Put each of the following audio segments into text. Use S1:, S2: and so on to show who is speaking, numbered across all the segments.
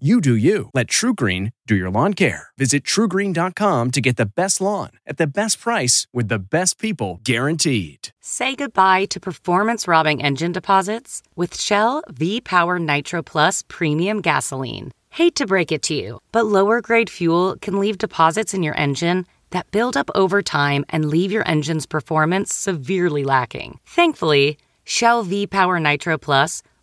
S1: You do you. Let TrueGreen do your lawn care. Visit truegreen.com to get the best lawn at the best price with the best people guaranteed.
S2: Say goodbye to performance robbing engine deposits with Shell V Power Nitro Plus Premium Gasoline. Hate to break it to you, but lower grade fuel can leave deposits in your engine that build up over time and leave your engine's performance severely lacking. Thankfully, Shell V Power Nitro Plus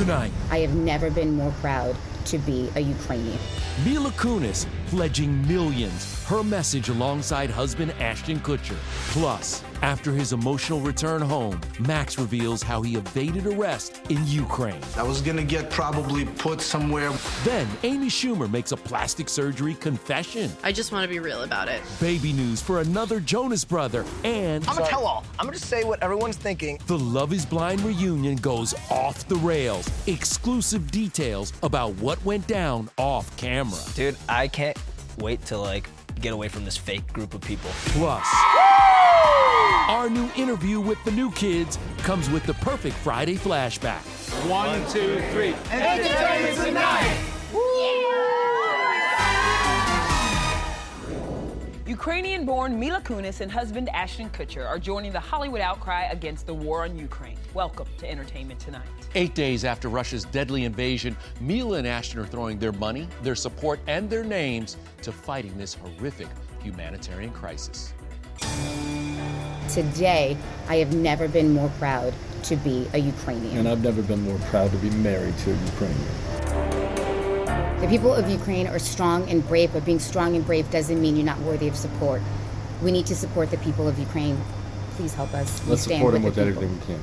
S3: Tonight,
S4: I have never been more proud to be a Ukrainian.
S3: Mila Kunis pledging millions. Her message alongside husband Ashton Kutcher. Plus, after his emotional return home, Maks reveals how he evaded arrest in Ukraine.
S5: I was gonna get probably put somewhere.
S3: Then Amy Schumer makes a plastic surgery confession.
S6: I just want to be real about it.
S3: Baby news for another Jonas brother. And
S7: I'm gonna tell all. I'm gonna just say what everyone's thinking.
S3: The Love is Blind reunion goes off the rails. Exclusive details about what went down off camera.
S8: Dude, I can't wait to like get away from this fake group of people.
S3: Plus, our new interview with the new kids comes with the perfect Friday flashback.
S9: One, two, three.
S10: Entertainment tonight. Woo!
S11: Ukrainian born Mila Kunis and husband Ashton Kutcher are joining the Hollywood outcry against the war on Ukraine. Welcome to Entertainment Tonight.
S3: Eight days after Russia's deadly invasion, Mila and Ashton are throwing their money, their support, and their names to fighting this horrific humanitarian crisis.
S4: Today, I have never been more proud to be a Ukrainian.
S12: And I've never been more proud to be married to a Ukrainian.
S4: The people of Ukraine are strong and brave, but being strong and brave doesn't mean you're not worthy of support. We need to support the people of Ukraine. Please help us.
S12: Let's support them
S4: with
S12: with
S4: the people.
S12: everything we can.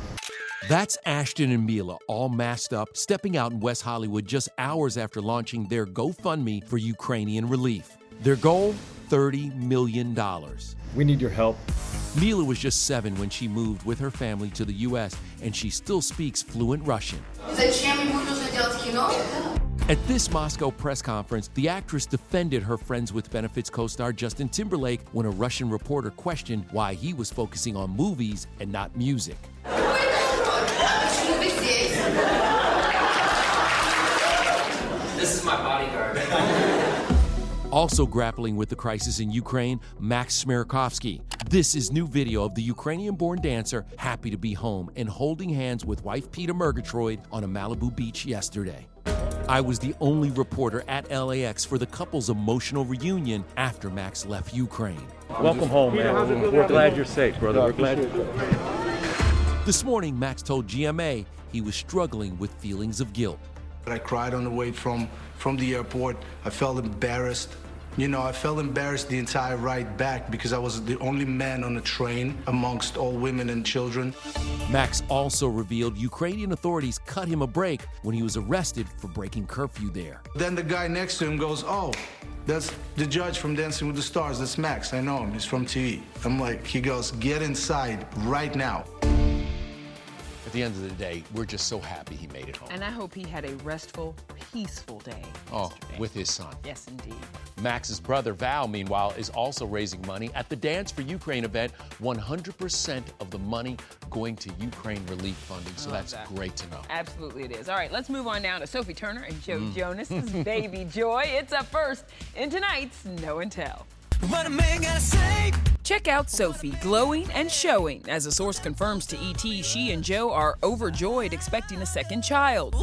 S3: That's Ashton and Mila, all masked up, stepping out in West Hollywood just hours after launching their GoFundMe for Ukrainian relief. Their goal $30 million.
S12: We need your help.
S3: Mila was just seven when she moved with her family to the U.S., and she still speaks fluent Russian. At this Moscow press conference, the actress defended her Friends with Benefits co star Justin Timberlake when a Russian reporter questioned why he was focusing on movies and not music. Also grappling with the crisis in Ukraine, Maks Chmerkovskiy. This is new video of the Ukrainian born dancer happy to be home and holding hands with wife Peta Murgatroyd on a Malibu beach yesterday. I was the only reporter at LAX for the couple's emotional reunion after Maks left Ukraine.
S12: Welcome home, man. We're glad you're safe, brother. We're glad.
S3: This morning, Max told GMA he was struggling with feelings of guilt.
S5: I cried on the way from from the airport. I felt embarrassed. You know, I felt embarrassed the entire ride back because I was the only man on the train amongst all women and children.
S3: Maks also revealed Ukrainian authorities cut him a break when he was arrested for breaking curfew there.
S5: Then the guy next to him goes, "Oh, that's the judge from Dancing with the Stars. That's Maks. I know him. He's from TV." I'm like, he goes, "Get inside right now."
S3: At the end of the day, we're just so happy he made it home.
S11: And I hope he had a restful, peaceful day.
S3: Oh, with his son.
S11: Yes, indeed.
S3: Maks's brother Val, meanwhile, is also raising money at the Dance for Ukraine event. 100% of the money going to Ukraine relief funding. So that's
S11: that.
S3: great to know.
S11: Absolutely it is. All right, let's move on now to Sophie Turner and Joe mm. Jonas's Baby Joy. It's up first in tonight's No and Tell.
S13: What a man gotta say.
S11: Check out Sophie glowing and showing. As a source confirms to ET, she and Joe are overjoyed expecting a second child.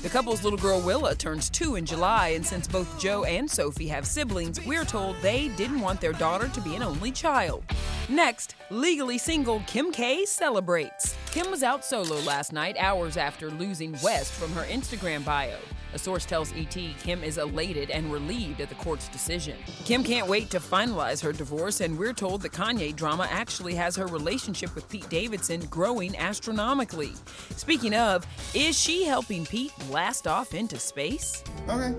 S11: The couple's little girl Willa turns two in July, and since both Joe and Sophie have siblings, we're told they didn't want their daughter to be an only child. Next, legally single Kim K celebrates. Kim was out solo last night, hours after losing West from her Instagram bio. A source tells ET Kim is elated and relieved at the court's decision. Kim can't wait to finalize her divorce, and we're told the Kanye drama actually has her relationship with Pete Davidson growing astronomically. Speaking of, is she helping Pete blast off into space?
S6: Okay.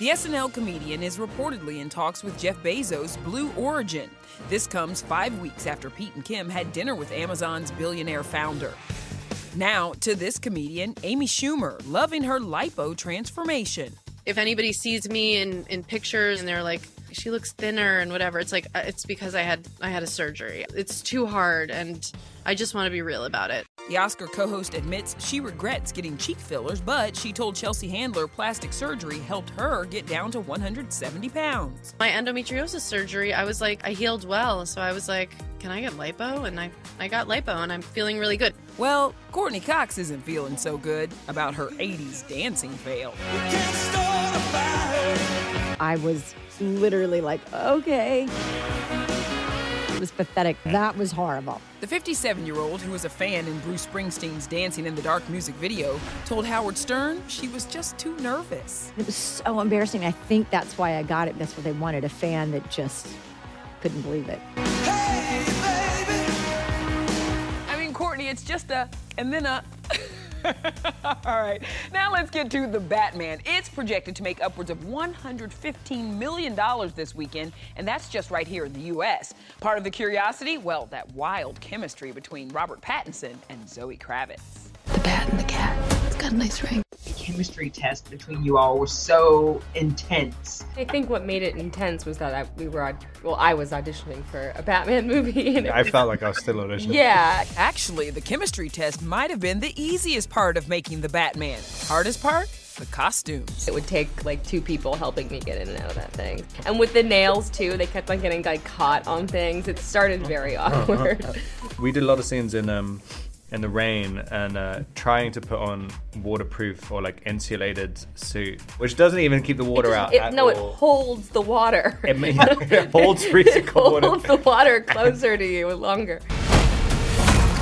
S11: The SNL comedian is reportedly in talks with Jeff Bezos' Blue Origin. This comes five weeks after Pete and Kim had dinner with Amazon's billionaire founder. Now, to this comedian, Amy Schumer, loving her lipo transformation.
S14: if anybody sees me in, in pictures and they're like she looks thinner and whatever. It's like uh, it's because i had i had a surgery. It's too hard and i just want to be real about it.
S11: The Oscar co host admits she regrets getting cheek fillers, but she told Chelsea Handler plastic surgery helped her get down to 170 pounds.
S14: my endometriosis surgery i was like i healed well. So i was like can i get lipo? And i i got lipo and i'm feeling really good.
S11: Well, Courteney Cox isn't feeling so good about her 80s dancing fail.
S15: I was literally like, okay. It was pathetic. Hmm. That was horrible.
S11: The 57 year old, who was a fan in Bruce Springsteen's Dancing in the Dark music video, told Howard Stern she was just too nervous.
S15: It was so embarrassing. I think that's why I got it. That's what they wanted a fan that just couldn't believe it.
S11: I mean, Courtney, it's just a, and then a. All right, now let's get to the Batman. It's projected to make upwards of $115 million this weekend, and that's just right here in the U.S. Part of the curiosity? Well, that wild chemistry between Robert Pattinson and Zoe Kravitz. The bat and the cat.
S16: It's got a nice ring. The chemistry test between you all was so intense.
S17: I think what made it intense was that I, we were, well, I was auditioning for a Batman movie. And it
S12: I
S17: was-
S12: felt like I was still auditioning.
S11: Yeah, actually, the chemistry test might have been the easiest part of making the Batman. Hardest part? The costumes.
S17: It would take like two people helping me get in and out of that thing. And with the nails too, they kept on getting like caught on things. It started very awkward.
S12: We did a lot of scenes in um in the rain and uh, trying to put on waterproof or like insulated suit, which doesn't even keep the water out.
S17: It-
S12: at
S17: no, it holds the water.
S12: It, may- it holds freezing
S17: it
S12: cold water.
S17: holds the water closer to you longer.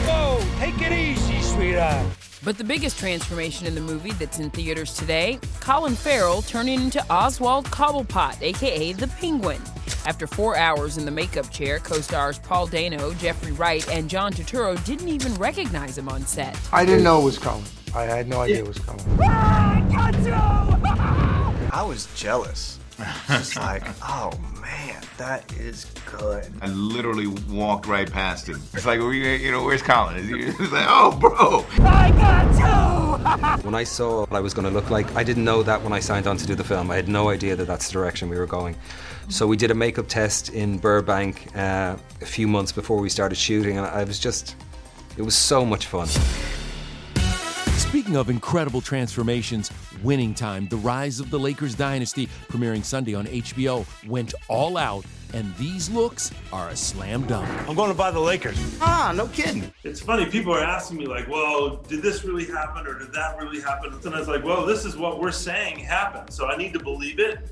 S13: Whoa, take it easy, sweetheart.
S11: But the biggest transformation in the movie that's in theaters today Colin Farrell turning into Oswald Cobblepot, aka the Penguin. After four hours in the makeup chair, co stars Paul Dano, Jeffrey Wright, and John Turturro didn't even recognize him on set.
S5: I didn't know it was Colin. I had no idea it was coming.
S18: Ah, I was jealous. Just like, oh man, that is good.
S19: I literally walked right past him. It's like, you know, where's Colin? Is he- It's like, oh, bro.
S13: I got
S20: When I saw what I was going to look like, I didn't know that when I signed on to do the film. I had no idea that that's the direction we were going. So we did a makeup test in Burbank uh, a few months before we started shooting, and I was just, it was so much fun.
S3: Speaking of incredible transformations, Winning Time, The Rise of the Lakers Dynasty, premiering Sunday on HBO, went all out, and these looks are a slam dunk.
S21: I'm going to buy the Lakers.
S18: Ah, no kidding.
S21: It's funny, people are asking me, like, well, did this really happen or did that really happen? And I was like, well, this is what we're saying happened, so I need to believe it.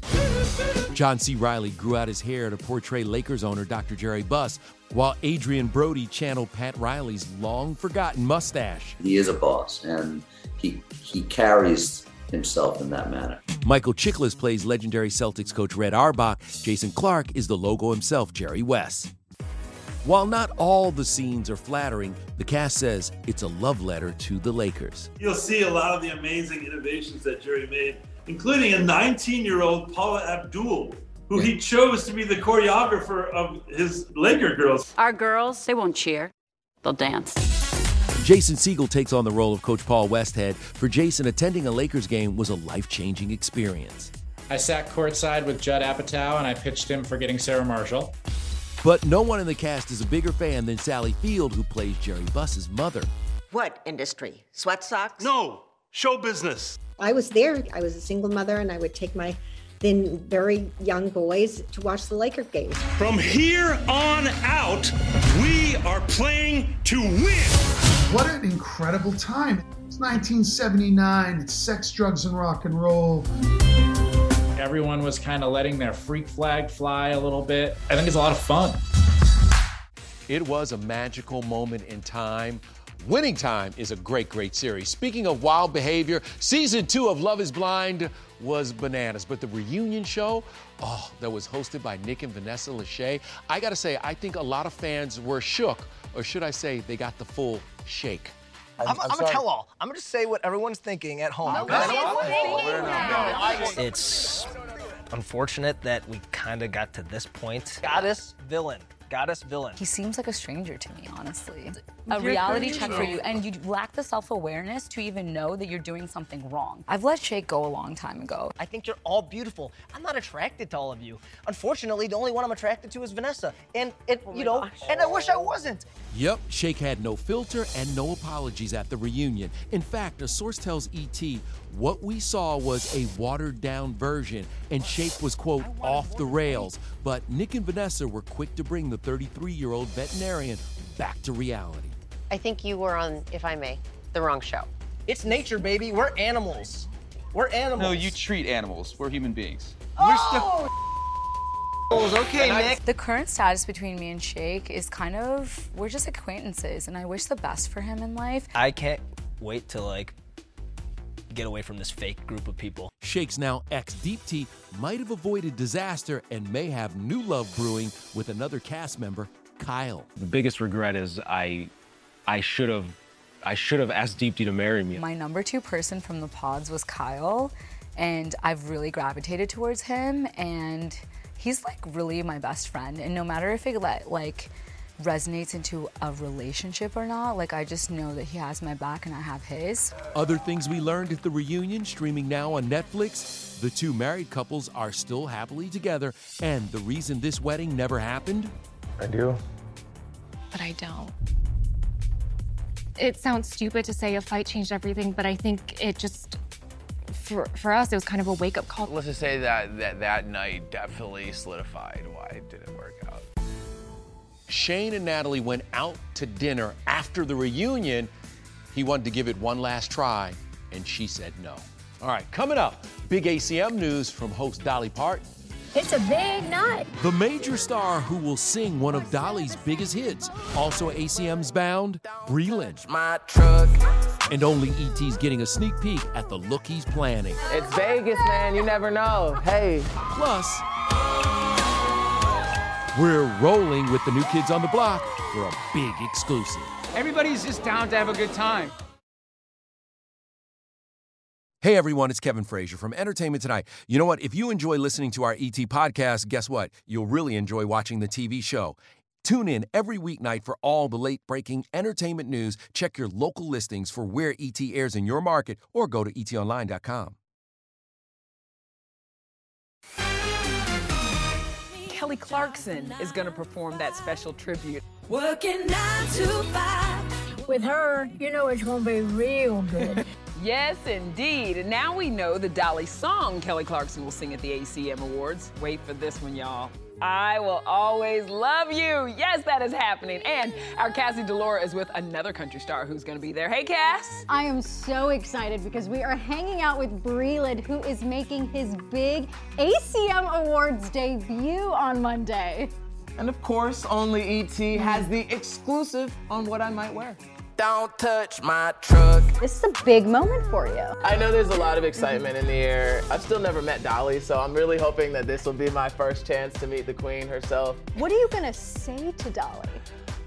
S3: John C. Reilly grew out his hair to portray Lakers owner Dr. Jerry Buss, while Adrien Brody channeled Pat Riley's long forgotten mustache.
S22: He is a boss, and he he carries himself in that manner.
S3: Michael Chiklis plays legendary Celtics coach Red Auerbach. Jason Clarke is the logo himself, Jerry West. While not all the scenes are flattering, the cast says it's a love letter to the Lakers.
S21: You'll see a lot of the amazing innovations that Jerry made, including a 19 year old Paula Abdul, who he chose to be the choreographer of his Laker girls.
S23: Our girls, they won't cheer, they'll dance.
S3: Jason Segel takes on the role of Coach Paul Westhead. For Jason, attending a Lakers game was a life changing experience.
S24: I sat courtside with Judd Apatow and I pitched him Forgetting Sarah Marshall.
S3: But no one in the cast is a bigger fan than Sally Field, who plays Jerry Buss's mother.
S25: What industry? Sweat socks?
S26: No, show business.
S27: I was there. I was a single mother, and I would take my then very young boys to watch the Laker games.
S26: From here on out, we are playing to win.
S28: What an incredible time. It's 1979. It's sex, drugs, and rock and roll.
S24: Everyone was kind of letting their freak flag fly a little bit. I think it's a lot of fun.
S3: It was a magical moment in time. Winning Time is a great, great series. Speaking of wild behavior, season two of Love is Blind was bananas. But the reunion show, oh, that was hosted by Nick and Vanessa Lachey, I gotta say, I think a lot of fans were shook, or should I say, they got the full shake.
S29: I'm, I'm, I'm a tell all. I'm gonna just say what everyone's thinking at home.
S8: It's unfortunate that we kind of got to this point.
S29: Goddess villain. Goddess villain.
S6: He seems like a stranger to me, honestly. A reality check for you, and you lack the self awareness to even know that you're doing something wrong. I've let Shake go a long time ago.
S29: I think you're all beautiful. I'm not attracted to all of you. Unfortunately, the only one I'm attracted to is Vanessa. And it, you know, and I wish I wasn't.
S3: Yep, Shake had no filter and no apologies at the reunion. In fact, a source tells ET what we saw was a watered down version, and Shake was, quote, off the rails. But Nick and Vanessa were quick to bring the 33 year old veterinarian back to reality.
S23: I think you were on, if I may, the wrong show.
S29: It's nature, baby. We're animals. We're animals.
S30: No, you treat animals. We're human beings.
S29: Oh! Okay,
S6: And I-
S29: Nick.
S6: The current status between me and Shake is kind of, we're just acquaintances, and I wish the best for him in life.
S8: I can't wait to like get away from this fake group of people.
S3: Shake's now ex Deepti might have avoided disaster and may have new love brewing with another cast member, Kyle.
S31: The biggest regret is I, I should have, I should have asked Deepti to marry me.
S6: My number two person from the pods was Kyle, and I've really gravitated towards him, and he's like really my best friend. And no matter if it let, like resonates into a relationship or not, like I just know that he has my back and I have his.
S3: Other things we learned at the reunion, streaming now on Netflix. The two married couples are still happily together, and the reason this wedding never happened?
S31: I do.
S32: but I don't. It sounds stupid to say a fight changed everything, but I think it just, for, for us, it was kind of a wake up call.
S33: Let's just say that that, that night definitely solidified why it didn't work out.
S3: Shane and Natalie went out to dinner after the reunion. He wanted to give it one last try, and she said no. All right, coming up, big ACM news from host Dolly Parton.
S34: It's a big night.
S3: The major star who will sing one of Dolly's biggest hits, also ACM's bound, Breland.
S35: My truck.
S3: And only ET's getting a sneak peek at the look he's planning.
S35: It's Vegas, man. You never know. Hey.
S3: Plus, we're rolling with the new kids on the block for a big exclusive.
S9: Everybody's just down to have a good time.
S3: Hey everyone, it's Kevin Frazier from Entertainment Tonight. You know what? If you enjoy listening to our ET podcast, guess what? You'll really enjoy watching the TV show. Tune in every weeknight for all the late breaking entertainment news. Check your local listings for where ET airs in your market or go to etonline.com.
S11: Kelly Clarkson is going to perform that special tribute.
S34: Working nine to five. With her, you know it's gonna be real good.
S11: Yes, indeed. And now we know the Dolly song Kelly Clarkson will sing at the ACM Awards. Wait for this one, y'all. I will always love you. Yes, that is happening. And our Cassie DiLaura is with another country star who's going to be there. Hey, Cass.
S36: I am so excited because we are hanging out with Breland, who is making his big ACM Awards debut on Monday.
S35: And of course, only ET has the exclusive on what I might wear. Don't touch my truck.
S36: This is a big moment for you.
S35: I know there's a lot of excitement in the air. I've still never met Dolly, so I'm really hoping that this will be my first chance to meet the queen herself.
S36: What are you gonna say to Dolly?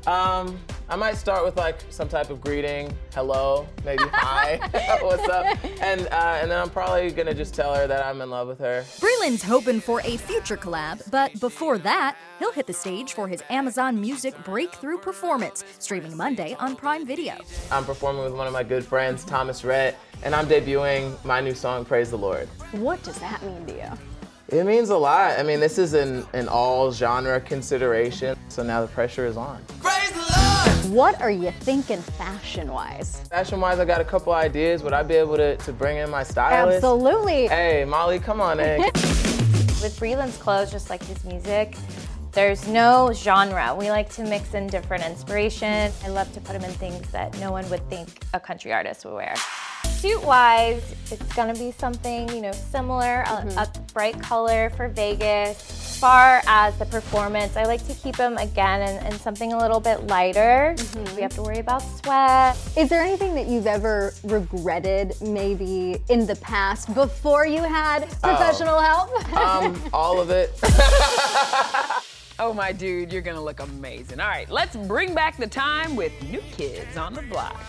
S35: Um, I might start with like some type of greeting, hello, maybe hi, what's up, and uh, and then I'm probably gonna just tell her that I'm in love with her.
S37: Breland's hoping for a future collab, but before that, he'll hit the stage for his Amazon Music breakthrough performance, streaming Monday on Prime Video.
S35: I'm performing with one of my good friends, Thomas Rhett, and I'm debuting my new song, Praise the Lord.
S36: What does that mean to you?
S35: It means a lot. I mean, this is an, an all genre consideration, so now the pressure is on.
S36: What are you thinking fashion wise?
S35: Fashion wise, I got a couple ideas. Would I be able to, to bring in my stylist?
S36: Absolutely.
S35: Hey, Molly, come on in.
S38: With Breland's clothes, just like his music, there's no genre. We like to mix in different inspiration. I love to put them in things that no one would think a country artist would wear. Suit wise, it's gonna be something, you know, similar, a, mm-hmm. a bright color for Vegas. As far as the performance, I like to keep them again in, in something a little bit lighter. Mm-hmm. We have to worry about sweat.
S36: Is there anything that you've ever regretted maybe in the past before you had um, professional help?
S35: um, all of it.
S11: Oh, my dude, you're gonna look amazing. All right, let's bring back the time with New Kids on the Block.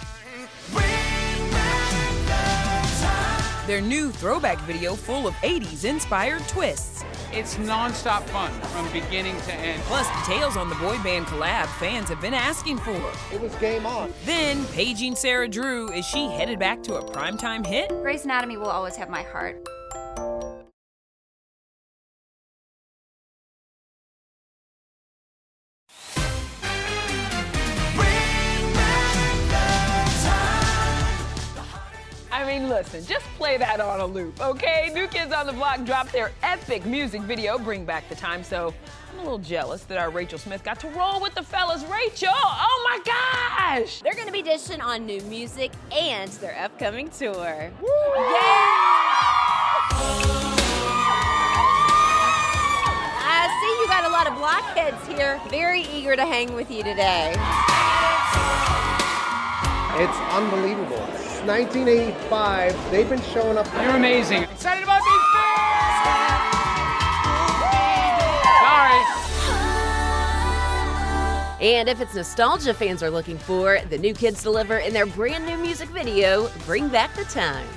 S11: Their new throwback video full of 80s inspired twists.
S9: It's nonstop fun from beginning to end.
S11: Plus, details on the boy band collab fans have been asking for.
S39: It was game on.
S11: Then, paging Sarah Drew, is she headed back to a primetime hit?
S38: Grey's Anatomy will always have my heart.
S11: I mean, listen, just play that on a loop, okay? New Kids on the Block dropped their epic music video, Bring Back the Time, so I'm a little jealous that our Rachel Smith got to roll with the fellas. Rachel, oh my gosh!
S40: They're gonna be dishing on new music and their upcoming tour. Yeah! I see you got a lot of blockheads here, very eager to hang with you today.
S39: It's unbelievable. It's 1985. They've been showing up.
S9: You're amazing. Excited about these fans? Sorry.
S40: And if it's nostalgia fans are looking for, the new kids deliver in their brand new music video, Bring Back the Time.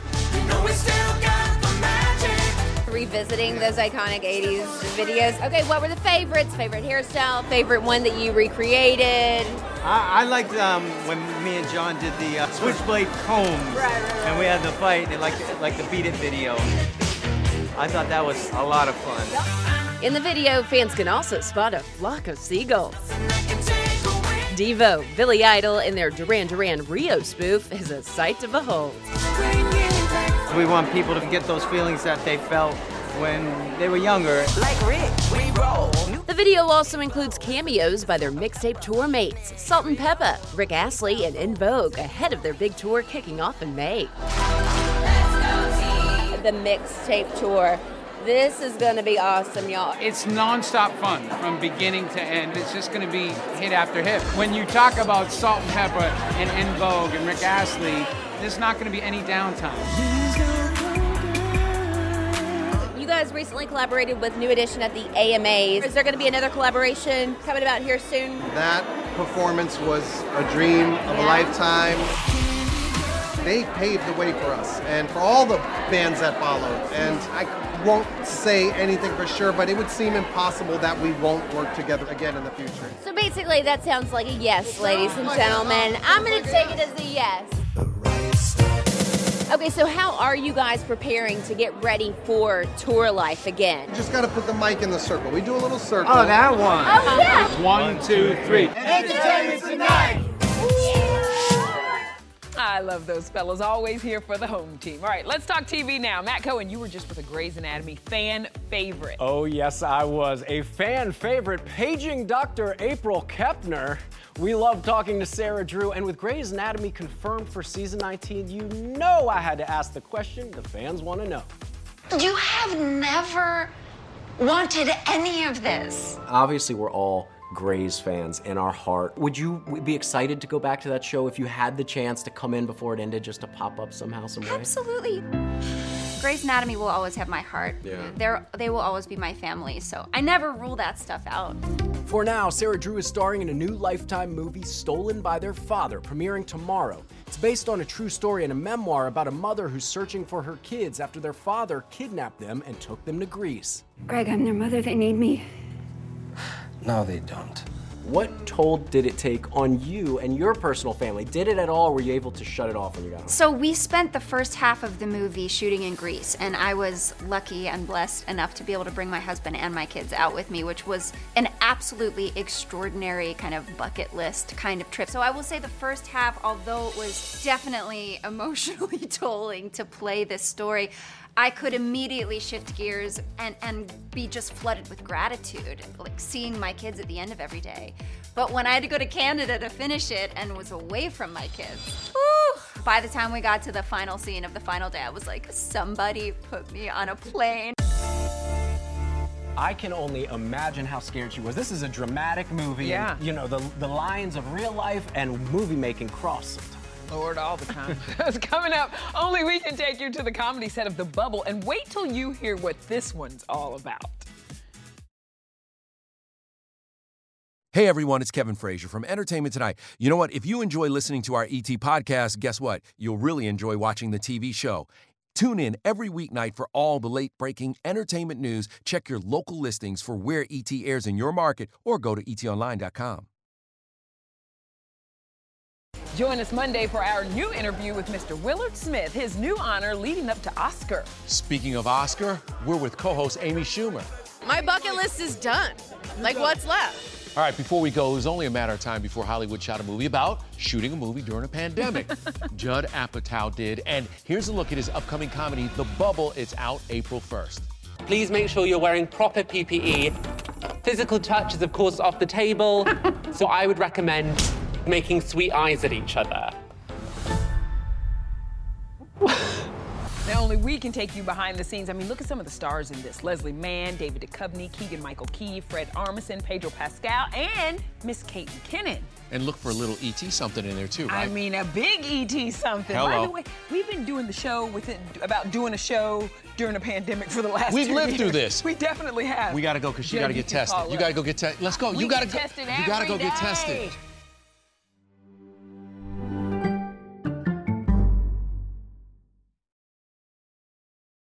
S40: Revisiting those iconic 80s videos. Okay, what were the favorites? Favorite hairstyle? Favorite one that you recreated?
S41: I, I liked um, when me and John did the uh, switchblade combs, and we had the fight, and like like the Beat It video. I thought that was a lot of fun.
S40: In the video, fans can also spot a flock of seagulls. Devo, Billy Idol, and their Duran Duran Rio spoof is a sight to behold.
S41: We want people to get those feelings that they felt when they were younger.
S40: Like Rick, we roll. The video also includes cameos by their mixtape tour mates, Salt and Pepa, Rick Astley, and En Vogue, ahead of their big tour kicking off in May. The mixtape tour. This is going to be awesome, y'all.
S9: It's nonstop fun from beginning to end. It's just going to be hit after hit. When you talk about Salt and Pepa and En Vogue and Rick Astley, there's not going to be any downtime.
S40: You guys recently collaborated with New Edition at the AMAs. Is there going to be another collaboration coming about here soon?
S39: That performance was a dream of a lifetime. They paved the way for us and for all the bands that followed. And I won't say anything for sure, but it would seem impossible that we won't work together again in the future.
S40: So basically, that sounds like a yes, ladies and gentlemen. I'm going to take it as a yes. Okay, so how are you guys preparing to get ready for tour life again?
S39: Just got to put the mic in the circle. We do a little circle.
S41: Oh, that one.
S40: Oh, yeah.
S9: One, two, three.
S39: Entertainment tonight.
S11: I love those fellas, always here for the home team. All right, let's talk TV now. Matt Cohen, you were just with a Grey's Anatomy fan favorite.
S42: Oh, yes, I was. A fan favorite, paging Dr. April Kepner. We love talking to Sarah Drew, and with Grey's Anatomy confirmed for season 19, you know I had to ask the question the fans want to know.
S43: You have never wanted any of this.
S44: Obviously, we're all Grey's fans in our heart. Would you be excited to go back to that show if you had the chance to come in before it ended just to pop up somehow, some way?
S38: Absolutely. Grey's Anatomy will always have my heart.
S44: Yeah.
S38: They're, they will always be my family, so I never rule that stuff out.
S44: For now, Sarah Drew is starring in a new Lifetime movie, Stolen by Their Father, premiering tomorrow. It's based on a true story and a memoir about a mother who's searching for her kids after their father kidnapped them and took them to Greece.
S45: Greg, I'm their mother. They need me.
S44: No, they don't. What toll did it take on you and your personal family? Did it at all? Were you able to shut it off when you got home?
S46: So we spent the first half of the movie shooting in Greece, and I was lucky and blessed enough to be able to bring my husband and my kids out with me, which was an absolutely extraordinary kind of bucket list kind of trip. So I will say the first half, although it was definitely emotionally tolling to play this story, I could immediately shift gears and, and be just flooded with gratitude, like seeing my kids at the end of every day. But when I had to go to Canada to finish it and was away from my kids, whew, by the time we got to the final scene of the final day, I was like, somebody put me on a plane.
S42: I can only imagine how scared she was. This is a dramatic movie.
S11: Yeah.
S42: And, you know, the, the lines of real life and movie making cross sometimes.
S11: Lord, all the time. It's coming up. Only we can take you to the comedy set of The Bubble, and wait till you hear what this one's all about.
S3: Hey everyone, it's Kevin Frazier from Entertainment Tonight. You know what? If you enjoy listening to our ET podcast, guess what? You'll really enjoy watching the TV show. Tune in every weeknight for all the late breaking entertainment news. Check your local listings for where ET airs in your market or go to etonline.com.
S11: Join us Monday for our new interview with Mr. Willard Smith, his new honor leading up to Oscar.
S3: Speaking of Oscar, we're with co host Amy Schumer.
S47: My bucket list is done. Like, what's left?
S3: All right, before we go, it was only a matter of time before Hollywood shot a movie about shooting a movie during a pandemic. Judd Apatow did, and here's a look at his upcoming comedy, The Bubble. It's out April 1st.
S48: Please make sure you're wearing proper PPE. Physical touch is, of course, off the table. so I would recommend making sweet eyes at each other.
S11: Now, only we can take you behind the scenes. I mean, look at some of the stars in this Leslie Mann, David Duchovny, Keegan Michael Key, Fred Armisen, Pedro Pascal, and Miss Kate McKinnon.
S3: And look for a little ET something in there, too, right?
S11: I mean, a big ET something. By
S3: Hello.
S11: the way, we've been doing the show with it about doing a show during a pandemic for the last.
S3: We've
S11: two
S3: lived through
S11: years.
S3: this.
S11: We definitely have.
S3: we got to go because you
S11: Judd,
S3: got to get tested. You got to go get tested. Let's go.
S11: We
S3: you got to
S11: get
S3: go.
S11: tested
S3: You got to go
S11: every
S3: get tested.